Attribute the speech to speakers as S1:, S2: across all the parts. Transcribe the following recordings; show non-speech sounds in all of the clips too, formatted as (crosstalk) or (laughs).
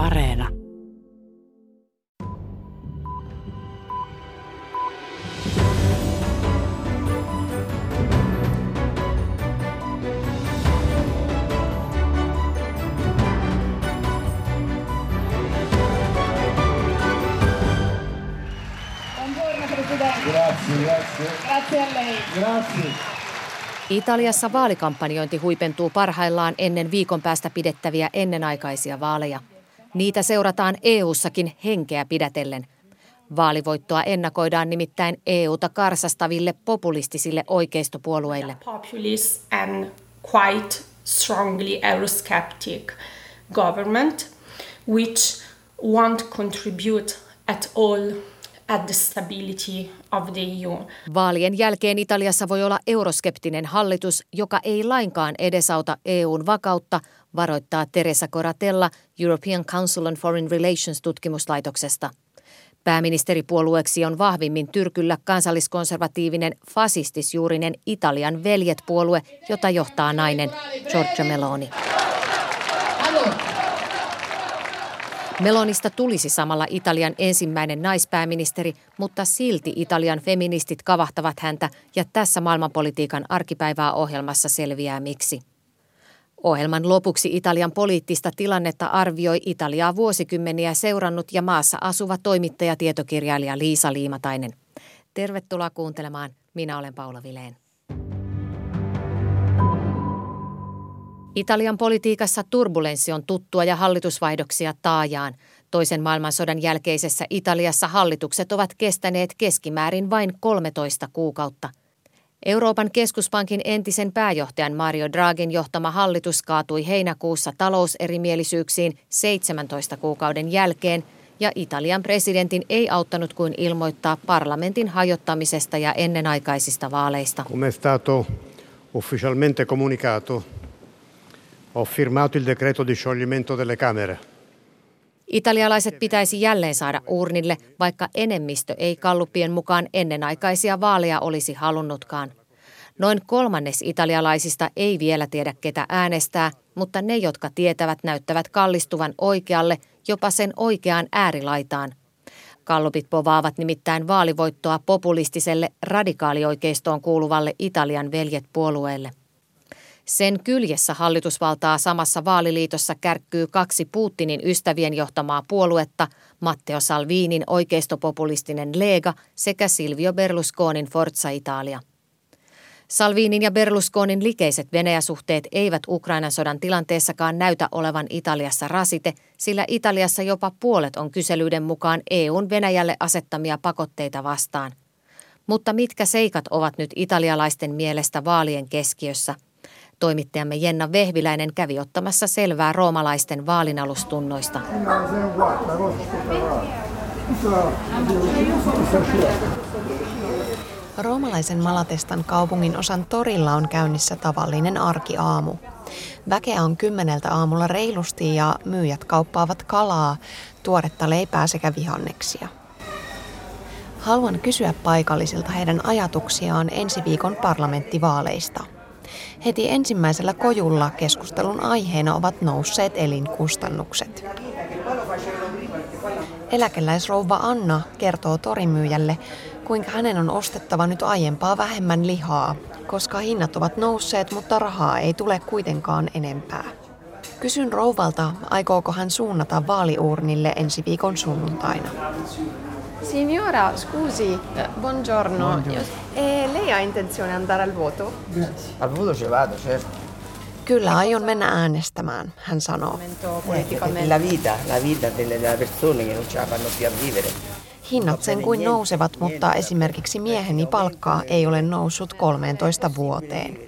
S1: Areena.
S2: Grazie, grazie. Grazie a lei. Grazie.
S3: Italiassa vaalikampanjointi huipentuu parhaillaan ennen viikon päästä pidettäviä ennenaikaisia vaaleja. Niitä seurataan EU-sakin henkeä pidätellen. Vaalivoittoa ennakoidaan nimittäin EUta karsastaville populistisille oikeistopuolueille.
S4: Which won't contribute at all at the stability of the EU.
S3: Vaalien jälkeen Italiassa voi olla euroskeptinen hallitus, joka ei lainkaan edesauta EUn vakautta, varoittaa Teresa Coratella European Council on Foreign Relations tutkimuslaitoksesta. Pääministeripuolueeksi on vahvimmin tyrkyllä kansalliskonservatiivinen fasistisjuurinen Italian veljet-puolue, jota johtaa nainen Giorgia Meloni. Melonista tulisi samalla Italian ensimmäinen naispääministeri, mutta silti Italian feministit kavahtavat häntä ja tässä maailmanpolitiikan arkipäivää ohjelmassa selviää miksi. Ohjelman lopuksi Italian poliittista tilannetta arvioi Italiaa vuosikymmeniä seurannut ja maassa asuva toimittaja-tietokirjailija Liisa Liimatainen. Tervetuloa kuuntelemaan. Minä olen Paula Vileen. Italian politiikassa turbulenssi on tuttua ja hallitusvaihdoksia taajaan. Toisen maailmansodan jälkeisessä Italiassa hallitukset ovat kestäneet keskimäärin vain 13 kuukautta. Euroopan keskuspankin entisen pääjohtajan Mario Draghin johtama hallitus kaatui heinäkuussa talouserimielisyyksiin 17 kuukauden jälkeen ja Italian presidentin ei auttanut kuin ilmoittaa parlamentin hajottamisesta ja ennenaikaisista vaaleista.
S5: Come stato ufficialmente comunicato, ho firmato il decreto di scioglimento delle Camere.
S3: Italialaiset pitäisi jälleen saada urnille, vaikka enemmistö ei kallupien mukaan ennenaikaisia vaaleja olisi halunnutkaan. Noin kolmannes italialaisista ei vielä tiedä, ketä äänestää, mutta ne, jotka tietävät, näyttävät kallistuvan oikealle, jopa sen oikeaan äärilaitaan. Kallupit povaavat nimittäin vaalivoittoa populistiselle radikaalioikeistoon kuuluvalle Italian veljet-puolueelle. Sen kyljessä hallitusvaltaa samassa vaaliliitossa kärkkyy kaksi Putinin ystävien johtamaa puoluetta, Matteo Salvinin oikeistopopulistinen Lega sekä Silvio Berlusconin Forza Italia. Salvinin ja Berlusconin likeiset Venäjä-suhteet eivät Ukrainan sodan tilanteessakaan näytä olevan Italiassa rasite, sillä Italiassa jopa puolet on kyselyiden mukaan EUn Venäjälle asettamia pakotteita vastaan. Mutta mitkä seikat ovat nyt italialaisten mielestä vaalien keskiössä – Toimittajamme Jenna Vehviläinen kävi ottamassa selvää roomalaisten vaalinalustunnoista.
S6: Roomalaisen Malatestan kaupungin osan torilla on käynnissä tavallinen arkiaamu. Väkeä on kymmeneltä aamulla reilusti ja myyjät kauppaavat kalaa, tuoretta leipää sekä vihanneksia. Haluan kysyä paikallisilta heidän ajatuksiaan ensi viikon parlamenttivaaleista – Heti ensimmäisellä kojulla keskustelun aiheena ovat nousseet elinkustannukset. Eläkeläisrouva Anna kertoo torimyyjälle, kuinka hänen on ostettava nyt aiempaa vähemmän lihaa, koska hinnat ovat nousseet, mutta rahaa ei tule kuitenkaan enempää. Kysyn rouvalta, aikooko hän suunnata vaaliuurnille ensi viikon sunnuntaina.
S7: Signora, scusi, eh, buongiorno. buongiorno. E lei ha intenzione andare al voto?
S8: Al voto ci vado, certo.
S6: Kyllä aion mennä äänestämään, hän sanoo.
S8: Eh, la vita, la vita delle persone che non ce la fanno più a vivere.
S6: Hinnat sen kuin nousevat, mutta esimerkiksi mieheni palkkaa ei ole noussut 13 vuoteen.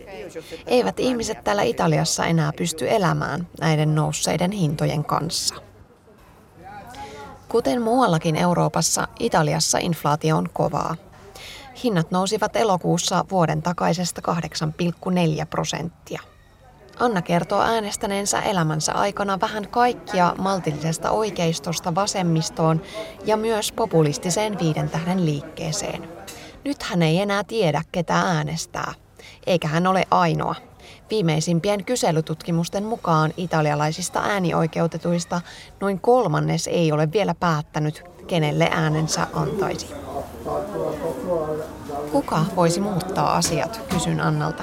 S6: Eivät ihmiset täällä Italiassa enää pysty elämään näiden nousseiden hintojen kanssa. Kuten muuallakin Euroopassa, Italiassa inflaatio on kovaa. Hinnat nousivat elokuussa vuoden takaisesta 8,4 prosenttia. Anna kertoo äänestäneensä elämänsä aikana vähän kaikkia maltillisesta oikeistosta vasemmistoon ja myös populistiseen viiden tähden liikkeeseen. Nyt hän ei enää tiedä, ketä äänestää. Eikä hän ole ainoa. Viimeisimpien kyselytutkimusten mukaan italialaisista äänioikeutetuista noin kolmannes ei ole vielä päättänyt, kenelle äänensä antaisi. Kuka voisi muuttaa asiat, kysyn Annalta.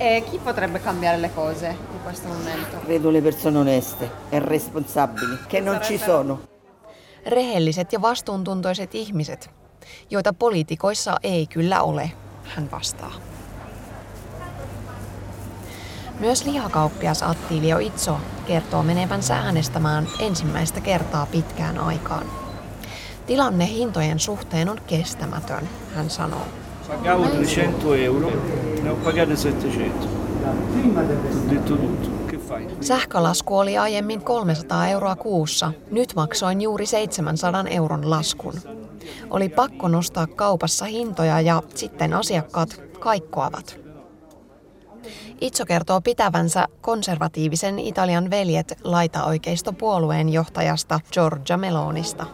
S7: E chi potrebbe cambiare le cose in questo momento?
S8: Credo le persone oneste e responsabili, che non ci sono.
S6: Rehelliset ja vastuuntuntoiset ihmiset, joita poliitikoissa ei kyllä ole, hän vastaa. Myös lihakauppias Attilio Itso kertoo menevänsä äänestämään ensimmäistä kertaa pitkään aikaan. Tilanne hintojen suhteen on kestämätön, hän sanoo.
S1: Pagavo 300 euro, ne pagate 700. Ho detto tutto. Che fai?
S6: Sähkölasku oli aiemmin 300 euroa kuussa. Nyt maksoin juuri 700 euron laskun. Oli pakko nostaa kaupassa hintoja ja sitten asiakkaat kaikkoavat. Itso kertoo pitävänsä konservatiivisen Italian veljet laitaoikeistopuolueen johtajasta Giorgia Melonista.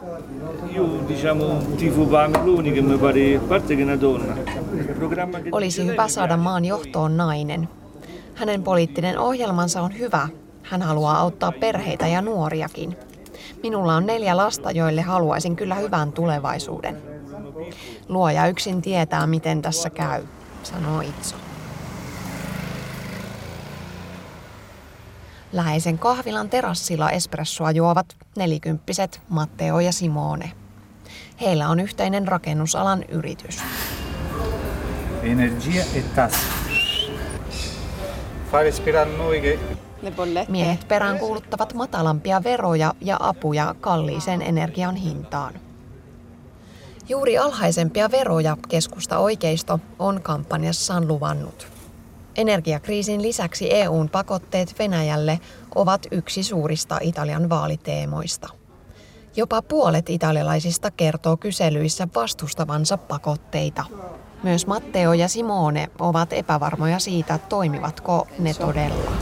S6: Olisi hyvä saada maan johtoon nainen. Hänen poliittinen ohjelmansa on hyvä. Hän haluaa auttaa perheitä ja nuoriakin. Minulla on neljä lasta, joille haluaisin kyllä hyvän tulevaisuuden. Luoja yksin tietää, miten tässä käy, sanoo Itso. Läheisen kahvilan terassilla espressoa juovat nelikymppiset Matteo ja Simone. Heillä on yhteinen rakennusalan yritys.
S2: Energia e tasse. Fa respirare noi che?
S6: Miehet peräänkuuluttavat matalampia veroja ja apuja kalliiseen energian hintaan. Juuri alhaisempia veroja keskusta oikeisto on kampanjassaan luvannut. Energiakriisin lisäksi EUn pakotteet Venäjälle ovat yksi suurista Italian vaaliteemoista. Jopa puolet italialaisista kertoo kyselyissä vastustavansa pakotteita. Myös Matteo ja Simone ovat epävarmoja siitä, toimivatko ne todella.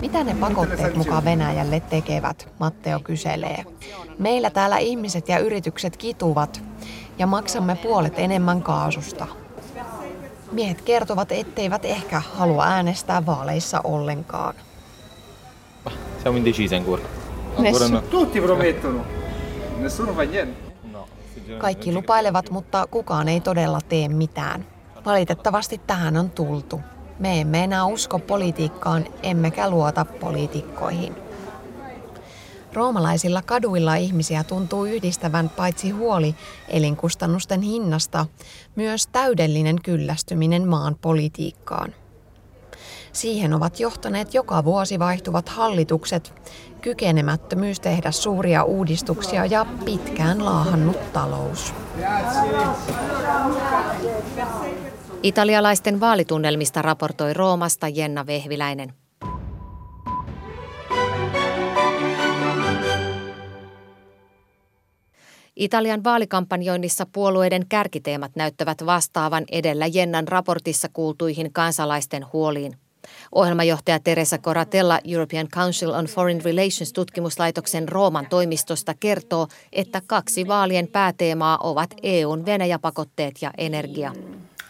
S6: Mitä ne pakotteet mukaan Venäjälle tekevät, Matteo kyselee. Meillä täällä ihmiset ja yritykset kituvat ja maksamme puolet enemmän kaasusta. Miehet kertovat, etteivät ehkä halua äänestää vaaleissa ollenkaan.
S9: Siamo indecisi ancora. No.
S2: Tutti promettono, nessuno fa niente.
S6: Kaikki lupailevat, mutta kukaan ei todella tee mitään. Valitettavasti tähän on tultu. Me emme enää usko politiikkaan, emmekä luota poliitikkoihin. Roomalaisilla kaduilla ihmisiä tuntuu yhdistävän paitsi huoli elinkustannusten hinnasta, myös täydellinen kyllästyminen maan politiikkaan. Siihen ovat johtaneet joka vuosi vaihtuvat hallitukset, kykenemättömyys tehdä suuria uudistuksia ja pitkään laahannut talous.
S3: Italialaisten vaalitunnelmista raportoi Roomasta Jenna Vehviläinen. Italian vaalikampanjoinnissa puolueiden kärkiteemat näyttävät vastaavan edellä Jennan raportissa kuultuihin kansalaisten huoliin. Ohjelmajohtaja Teresa Coratella European Council on Foreign Relations tutkimuslaitoksen Rooman toimistosta kertoo, että kaksi vaalien pääteemaa ovat EUn Venäjäpakotteet ja energia.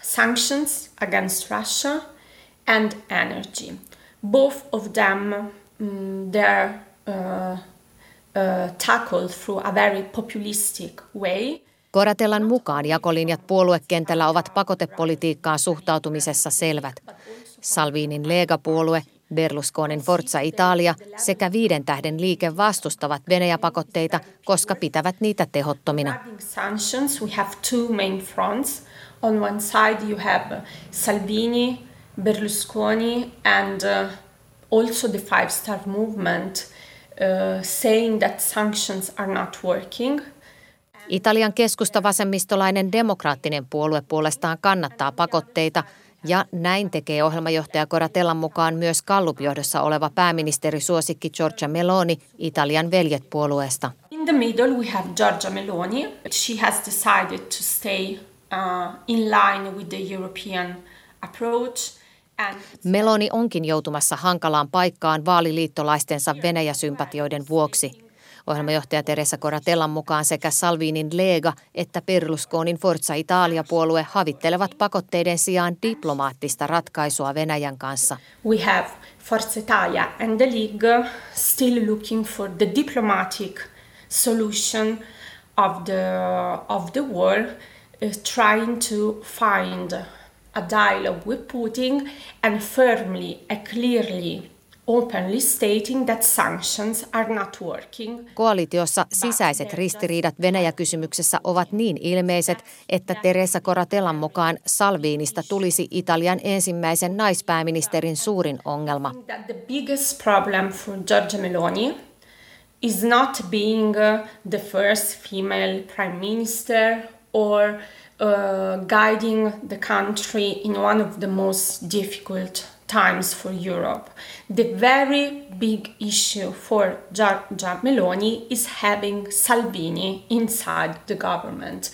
S4: sanctions against Russia and energy. Both of them, mm, they're uh, uh, tackled through a very populistic way.
S3: Koratellan mukaan jakolinjat puoluekentällä ovat pakotepolitiikkaan suhtautumisessa selvät. Salvinin Lega-puolue, Berlusconin Forza Italia sekä Viiden tähden liike vastustavat Venäjäpakotteita, koska pitävät niitä tehottomina.
S4: Regarding sanctions, we have two main fronts. On one side, you have Salvini, Berlusconi, and uh, also the Five Star Movement saying that sanctions are not working.
S3: Italian keskustavasemmistolainen demokraattinen puolue puolestaan kannattaa pakotteita ja näin tekee ohjelmajohtaja Coratellan mukaan myös Gallup-johdossa oleva pääministerisuosikki Giorgia Meloni Italian veljet-puolueesta.
S4: In the middle, we have Giorgia Meloni. She has decided to stay uh, in line with the European approach.
S3: Meloni onkin joutumassa hankalaan paikkaan vaaliliittolaistensa Venäjä-sympatioiden vuoksi. Ohjelmajohtaja Teresa Coratellan mukaan sekä Salvinin Lega että Berlusconin Forza Italia-puolue havittelevat pakotteiden sijaan diplomaattista ratkaisua Venäjän kanssa.
S4: We have Forza Italia and the League still looking for the diplomatic solution of the, of the war, uh, trying to find a dialogue with Putin and firmly and clearly openly stating that sanctions are not working.
S3: Koalitiossa sisäiset ristiriidat Venäjä-kysymyksessä ovat niin ilmeiset, että Teresa Coratellan mukaan Salviinista tulisi Italian ensimmäisen naispääministerin suurin ongelma.
S4: The biggest problem for Giorgia Meloni is not being the first female prime minister or uh, guiding the country in one of the most difficult times for Europe. The very big issue for Giorgia Meloni is having Salvini inside the government.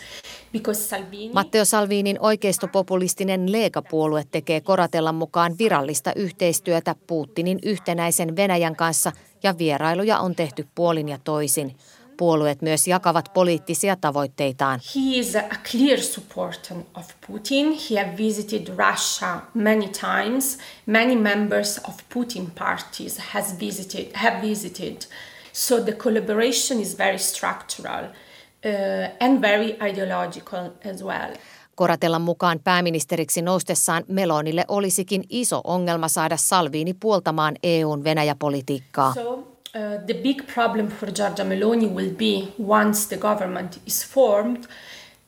S3: Salvini... Matteo Salvinin oikeistopopulistinen Lega-puolue tekee Koratellan mukaan virallista yhteistyötä Putinin yhtenäisen Venäjän kanssa ja vierailuja on tehty puolin ja toisin. Puolueet myös jakavat poliittisia tavoitteitaan.
S4: He is a clear supporter of Putin. He has visited Russia many times. Many members of Putin parties has visited, have visited. So the collaboration is very structural uh, and very ideological as well.
S3: Koratellan mukaan pääministeriksi noustessaan Melonille olisikin iso ongelma saada Salvini puoltamaan EUn Venäjä-politiikkaa.
S4: So Uh, the big problem for Giorgia Meloni will be once the government is formed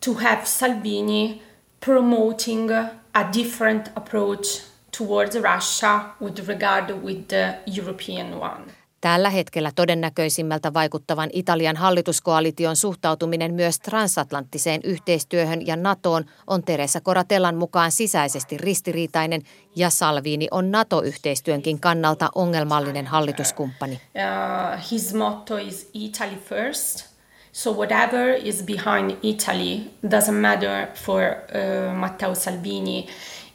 S4: to have Salvini promoting a different approach towards Russia with regard with the European one.
S3: Tällä hetkellä todennäköisimmältä vaikuttavan Italian hallituskoalition suhtautuminen myös transatlanttiseen yhteistyöhön ja NATOon on Teresa Coratellan mukaan sisäisesti ristiriitainen ja Salvini on NATO-yhteistyönkin kannalta ongelmallinen hallituskumppani.
S4: Uh, his motto is Italy first. So whatever is behind Italy doesn't matter for uh, Matteo Salvini.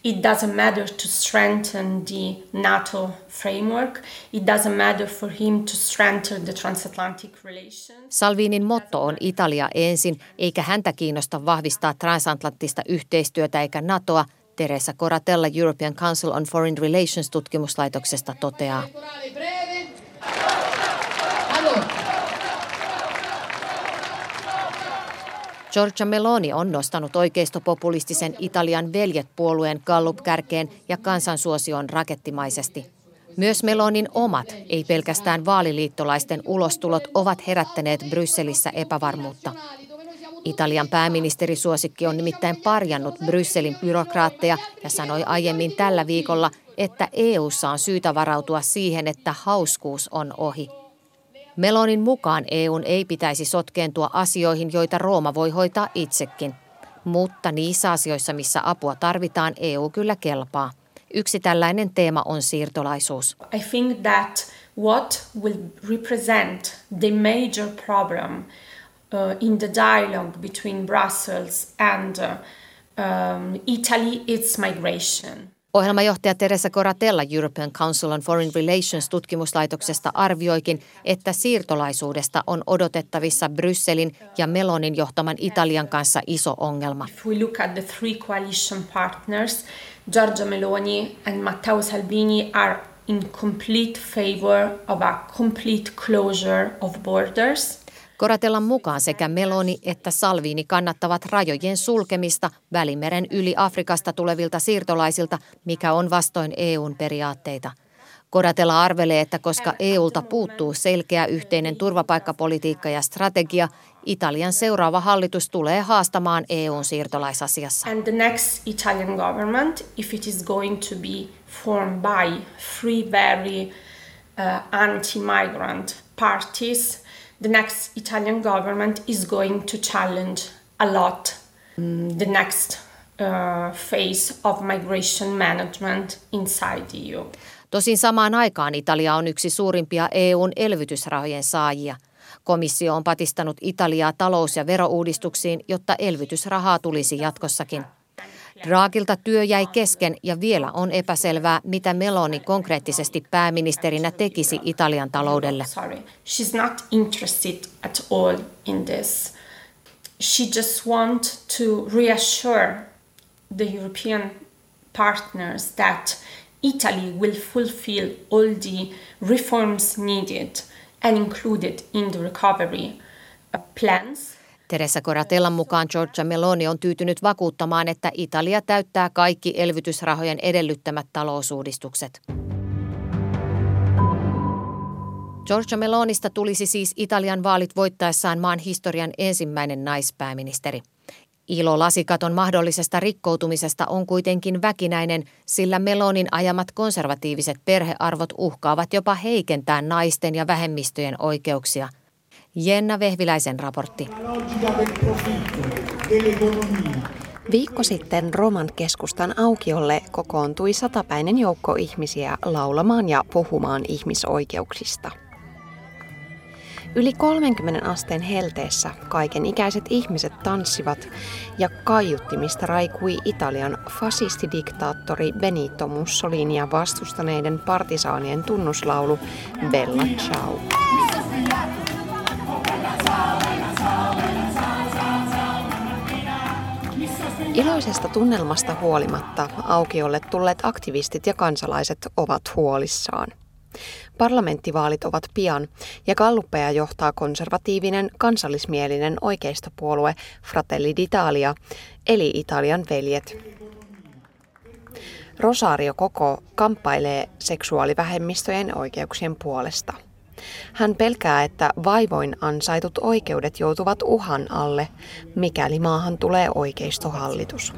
S4: It doesn't matter to strengthen the NATO framework. It doesn't matter for him to strengthen the transatlantic relations.
S3: Salvinin motto on Italia ensin, eikä häntä kiinnosta vahvistaa transatlanttista yhteistyötä eikä NATOa, Teresa Coratella European Council on Foreign Relations tutkimuslaitoksesta toteaa. Giorgia Meloni on nostanut oikeistopopulistisen Italian veljet-puolueen Gallup-kärkeen ja kansansuosioon rakettimaisesti. Myös Melonin omat, ei pelkästään vaaliliittolaisten ulostulot ovat herättäneet Brysselissä epävarmuutta. Italian pääministerisuosikki on nimittäin parjannut Brysselin byrokraatteja ja sanoi aiemmin tällä viikolla, että EU:ssa on syytä varautua siihen, että hauskuus on ohi. Melonin mukaan EUn ei pitäisi sotkeentua asioihin, joita Rooma voi hoitaa itsekin. Mutta niissä asioissa, missä apua tarvitaan, EU kyllä kelpaa. Yksi tällainen teema on siirtolaisuus.
S4: I think that what will represent the major problem uh, in the dialogue between Brussels and uh, um, Italy is migration.
S3: Ohjelmajohtaja Teresa Coratella European Council on Foreign Relations tutkimuslaitoksesta arvioikin, että siirtolaisuudesta on odotettavissa Brysselin ja Melonin johtaman Italian kanssa iso ongelma.
S4: If we look at the three coalition partners, Giorgia Meloni and Matteo Salvini are in complete favor of a complete closure of borders.
S3: Koratellan mukaan sekä Meloni että Salvini kannattavat rajojen sulkemista Välimeren yli Afrikasta tulevilta siirtolaisilta, mikä on vastoin EUn periaatteita. Koratella arvelee, että koska EUlta puuttuu selkeä yhteinen turvapaikkapolitiikka ja strategia, Italian seuraava hallitus tulee haastamaan EUn siirtolaisasiassa.
S4: And the next Italian government, if it is going to be formed by three very uh, anti-migrant parties – the next Italian government is going to challenge a lot the next uh, phase of migration management inside the EU.
S3: Tosin samaan aikaan Italia on yksi suurimpia EUn elvytysrahojen saajia. Komissio on patistanut Italiaa talous- ja verouudistuksiin, jotta elvytysrahaa tulisi jatkossakin. Draagilta työ jäi kesken ja vielä on epäselvää, mitä Meloni konkreettisesti pääministerinä tekisi Italian taloudelle.
S4: She just wants to reassure the European partners that Italy will fulfill all the reforms needed and included in the recovery plans.
S3: Teresa Coratellan mukaan Giorgia Meloni on tyytynyt vakuuttamaan, että Italia täyttää kaikki elvytysrahojen edellyttämät talousuudistukset. Giorgia Melonista tulisi siis Italian vaalit voittaessaan maan historian ensimmäinen naispääministeri. Ilo lasikaton mahdollisesta rikkoutumisesta on kuitenkin väkinäinen, sillä Melonin ajamat konservatiiviset perhearvot uhkaavat jopa heikentää naisten ja vähemmistöjen oikeuksia. Jenna Vehviläisen raportti.
S6: Viikko sitten Roman keskustan aukiolle kokoontui satapäinen joukko ihmisiä laulamaan ja puhumaan ihmisoikeuksista. Yli 30 asteen helteessä kaiken ikäiset ihmiset tanssivat ja kaiuttimista raikui Italian fasistidiktaattori Benito Mussolinia vastustaneiden partisaanien tunnuslaulu Bella Ciao. Iloisesta tunnelmasta huolimatta aukiolle tulleet aktivistit ja kansalaiset ovat huolissaan. Parlamenttivaalit ovat pian ja Galluppeja johtaa konservatiivinen kansallismielinen oikeistopuolue Fratelli d'Italia, eli Italian veljet. Rosario Koko kamppailee seksuaalivähemmistöjen oikeuksien puolesta. Hän pelkää, että vaivoin ansaitut oikeudet joutuvat uhan alle, mikäli maahan tulee oikeistohallitus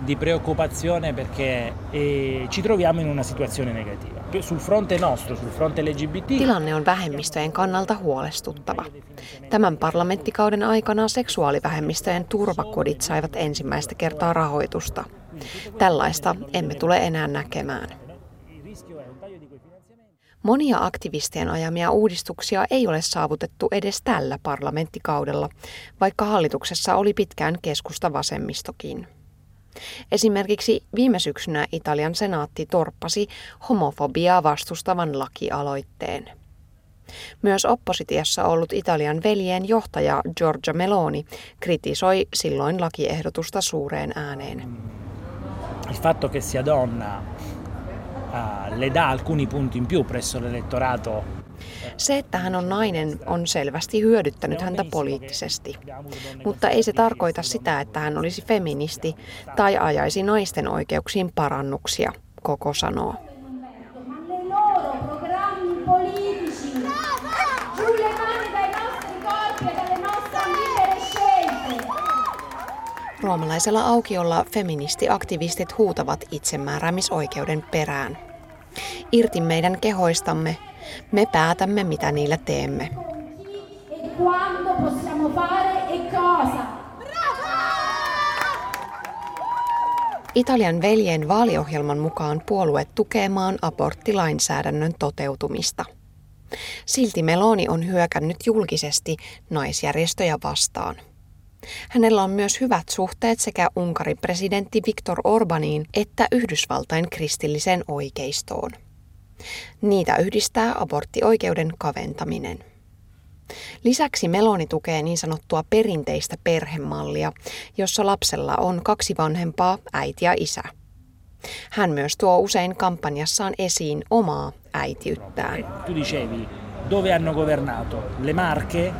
S10: di preoccupazione perché eh, ci troviamo in una situazione negativa. Sul fronte nostro, sul fronte LGBT...
S6: Tilanne on vähemmistöjen kannalta huolestuttava. Tämän parlamenttikauden aikana seksuaalivähemmistöjen turvakodit saivat ensimmäistä kertaa rahoitusta. Tällaista emme tule enää näkemään. Monia aktivistien ajamia uudistuksia ei ole saavutettu edes tällä parlamenttikaudella, vaikka hallituksessa oli pitkään keskusta vasemmistokin. Esimerkiksi viime syksynä Italian senaatti torppasi homofobiaa vastustavan lakialoitteen. Myös oppositiossa ollut Italian veljen johtaja Giorgia Meloni kritisoi silloin lakiehdotusta suureen ääneen.
S10: Il fatto che sia donna uh, le dà alcuni punti in più presso l'elettorato
S6: se, että hän on nainen, on selvästi hyödyttänyt häntä poliittisesti. Mutta ei se tarkoita sitä, että hän olisi feministi tai ajaisi naisten oikeuksiin parannuksia, koko sanoo. Roomalaisella aukiolla feministiaktivistit huutavat itsemääräämisoikeuden perään. Irti meidän kehoistamme, me päätämme, mitä niillä teemme. Italian veljen vaaliohjelman mukaan puolue tukee maan aborttilainsäädännön toteutumista. Silti Meloni on hyökännyt julkisesti naisjärjestöjä vastaan. Hänellä on myös hyvät suhteet sekä Unkarin presidentti Viktor Orbaniin että Yhdysvaltain kristilliseen oikeistoon. Niitä yhdistää aborttioikeuden kaventaminen. Lisäksi Meloni tukee niin sanottua perinteistä perhemallia, jossa lapsella on kaksi vanhempaa, äiti ja isä. Hän myös tuo usein kampanjassaan esiin omaa äitiyttään.
S10: Tu dicevi, dove hanno governato? Le Marche,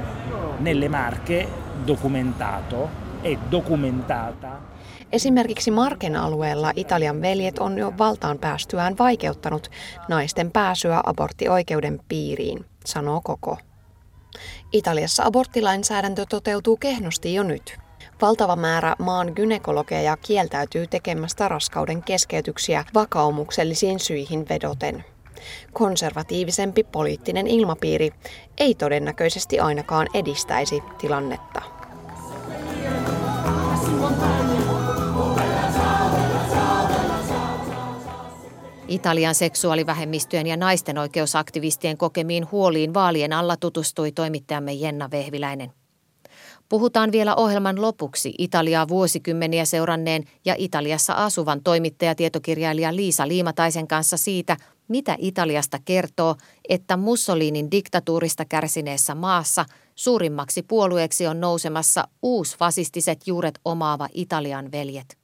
S10: nelle Marche, documentato e documentata
S6: Esimerkiksi Marken alueella Italian veljet on jo valtaan päästyään vaikeuttanut naisten pääsyä aborttioikeuden piiriin, sanoo Koko. Italiassa aborttilainsäädäntö toteutuu kehnosti jo nyt. Valtava määrä maan gynekologeja kieltäytyy tekemästä raskauden keskeytyksiä vakaumuksellisiin syihin vedoten. Konservatiivisempi poliittinen ilmapiiri ei todennäköisesti ainakaan edistäisi tilannetta.
S3: Italian seksuaalivähemmistöjen ja naisten oikeusaktivistien kokemiin huoliin vaalien alla tutustui toimittajamme Jenna Vehviläinen. Puhutaan vielä ohjelman lopuksi Italiaa vuosikymmeniä seuranneen ja Italiassa asuvan toimittajatietokirjailija Liisa Liimataisen kanssa siitä, mitä Italiasta kertoo, että Mussolinin diktatuurista kärsineessä maassa suurimmaksi puolueeksi on nousemassa uusfasistiset juuret omaava Italian veljet.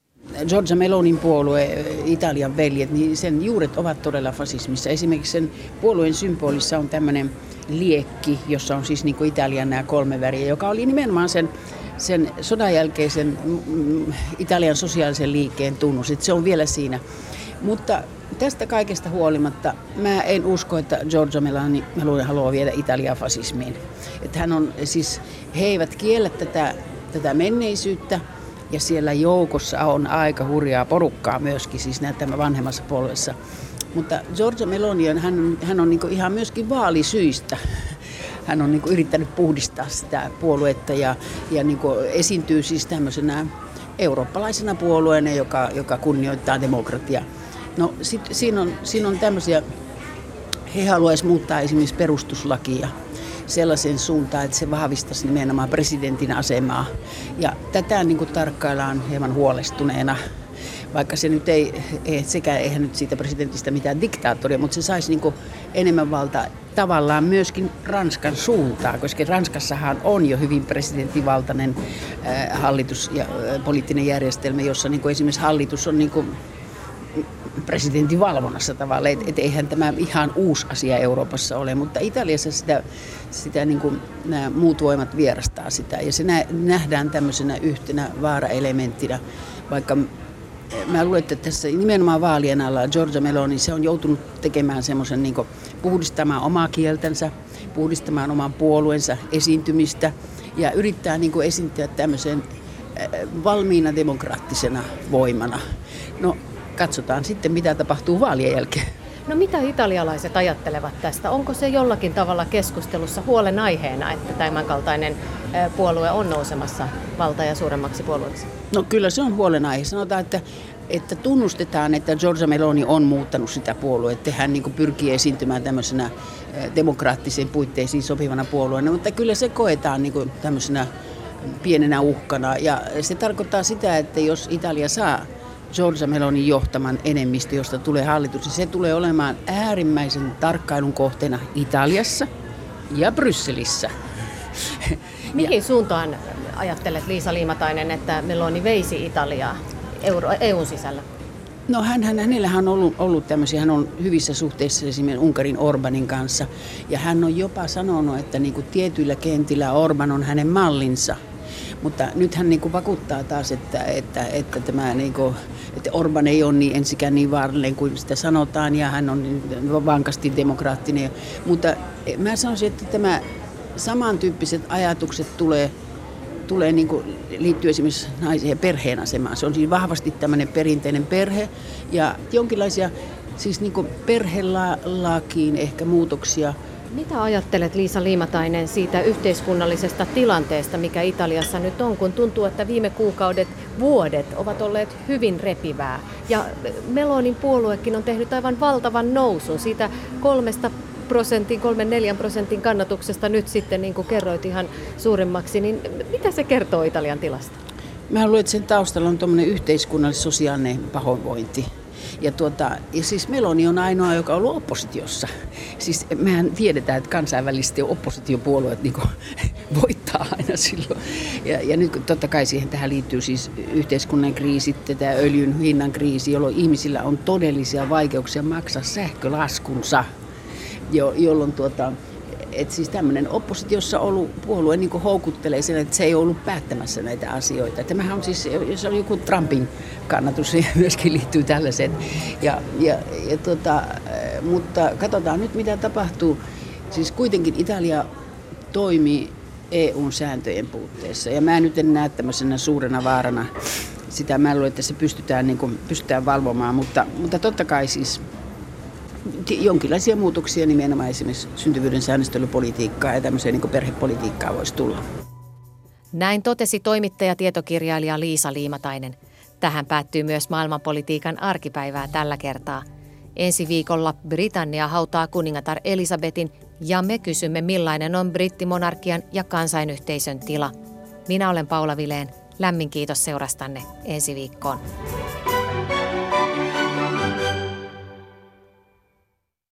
S11: Giorgia Melonin puolue, Italian veljet, niin sen juuret ovat todella fasismissa. Esimerkiksi sen puolueen symbolissa on tämmöinen liekki, jossa on siis niin kuin Italian nämä kolme väriä, joka oli nimenomaan sen, sen sodan jälkeisen mm, Italian sosiaalisen liikkeen tunnus. Että se on vielä siinä. Mutta tästä kaikesta huolimatta mä en usko, että Giorgio Meloni, Meloni haluaa viedä Italiaa fasismiin. Että hän on, siis, he eivät kiellä tätä, tätä menneisyyttä, ja siellä joukossa on aika hurjaa porukkaa myöskin, siis näitä vanhemmassa polvessa. Mutta Giorgio Meloni, hän on, hän on niin ihan myöskin vaalisyistä. Hän on niin yrittänyt puhdistaa sitä puoluetta ja, ja niin esiintyy siis tämmöisenä eurooppalaisena puolueena, joka, joka kunnioittaa demokratiaa. No sit, siinä, on, siinä on tämmöisiä, he haluaisivat muuttaa esimerkiksi perustuslakia sellaisen suuntaan, että se vahvistaisi nimenomaan presidentin asemaa. Ja tätä niin kuin tarkkaillaan hieman huolestuneena vaikka se nyt ei, ei sekä eihän nyt siitä presidentistä mitään diktaattoria, mutta se saisi niin enemmän valtaa tavallaan myöskin Ranskan suuntaan, koska Ranskassahan on jo hyvin presidenttivaltainen äh, hallitus ja äh, poliittinen järjestelmä, jossa niin esimerkiksi hallitus on niin presidentin valvonnassa tavallaan, että et eihän tämä ihan uusi asia Euroopassa ole, mutta Italiassa sitä, sitä niin kuin nämä muut voimat vierastaa sitä ja se nähdään tämmöisenä yhtenä vaaraelementtinä, vaikka mä luulen, että tässä nimenomaan vaalien alla Giorgia Meloni, se on joutunut tekemään semmoisen niin puhdistamaan omaa kieltänsä, puhdistamaan oman puolueensa esiintymistä ja yrittää niin kuin esiintyä tämmöisen valmiina demokraattisena voimana. No katsotaan sitten, mitä tapahtuu vaalien jälkeen.
S3: No mitä italialaiset ajattelevat tästä? Onko se jollakin tavalla keskustelussa huolenaiheena, että tämän kaltainen puolue on nousemassa valta- ja suuremmaksi puolueeksi?
S11: No kyllä se on huolenaihe. Sanotaan, että, että tunnustetaan, että Giorgia Meloni on muuttanut sitä puoluetta. Hän niin pyrkii esiintymään tämmöisenä demokraattisiin puitteisiin sopivana puolueena, mutta kyllä se koetaan niin tämmöisenä pienenä uhkana. Ja se tarkoittaa sitä, että jos Italia saa Giorgia Melonin johtaman enemmistö, josta tulee hallitus, niin se tulee olemaan äärimmäisen tarkkailun kohteena Italiassa ja Brysselissä.
S3: Mihin ja, suuntaan ajattelet Liisa Liimatainen, että Meloni veisi Italiaa Euro, EUn sisällä?
S11: No hän, hän, hänellähän on ollut, ollut tämmöisiä, hän on hyvissä suhteissa esimerkiksi Unkarin Orbanin kanssa. Ja hän on jopa sanonut, että niin kuin tietyillä kentillä Orban on hänen mallinsa. Mutta nyt hän niin kuin vakuuttaa taas, että, että, että, tämä, niin kuin, että Orban ei ole niin ensikään niin vaarallinen kuin sitä sanotaan ja hän on niin vankasti demokraattinen. Mutta mä sanoisin, että tämä samantyyppiset ajatukset tulee tulee niin kuin, liittyy esimerkiksi naisen ja perheen asemaan. Se on siis vahvasti tämmöinen perinteinen perhe ja jonkinlaisia siis niin kuin perhelakiin ehkä muutoksia –
S3: mitä ajattelet Liisa Liimatainen siitä yhteiskunnallisesta tilanteesta, mikä Italiassa nyt on, kun tuntuu, että viime kuukaudet, vuodet ovat olleet hyvin repivää. Ja Melonin puoluekin on tehnyt aivan valtavan nousun siitä kolmesta prosentin, kolmen neljän prosentin kannatuksesta nyt sitten, niin kuin kerroit ihan suuremmaksi, niin mitä se kertoo Italian tilasta?
S11: Mä luulen, että sen taustalla on tuommoinen yhteiskunnallis-sosiaalinen pahoinvointi ja, tuota, ja siis Meloni on ainoa, joka on ollut oppositiossa. Siis mehän tiedetään, että kansainvälisesti oppositiopuolueet niin (laughs) voittaa aina silloin. Ja, ja nyt totta kai siihen tähän liittyy siis yhteiskunnan kriisi, tämä öljyn hinnan kriisi, jolloin ihmisillä on todellisia vaikeuksia maksaa sähkölaskunsa, jo, jolloin tuota, et siis tämmöinen oppositiossa ollut puolue niin houkuttelee sen, että se ei ollut päättämässä näitä asioita. Tämähän on siis, jos on joku Trumpin kannatus, niin (laughs) myöskin liittyy tällaiseen. Ja, ja, ja tota, mutta katsotaan nyt, mitä tapahtuu. Siis kuitenkin Italia toimii EUn sääntöjen puutteessa. Ja mä nyt en näe tämmöisenä suurena vaarana sitä. Mä luulen, että se pystytään, niin kuin, pystytään valvomaan, mutta, mutta totta kai siis jonkinlaisia muutoksia nimenomaan esimerkiksi syntyvyyden säännöstelypolitiikkaa ja tämmöiseen niin perhepolitiikkaa voisi tulla.
S3: Näin totesi toimittaja tietokirjailija Liisa Liimatainen. Tähän päättyy myös maailmanpolitiikan arkipäivää tällä kertaa. Ensi viikolla Britannia hautaa kuningatar Elisabetin ja me kysymme millainen on brittimonarkian ja kansainyhteisön tila. Minä olen Paula Vileen. Lämmin kiitos seurastanne ensi viikkoon.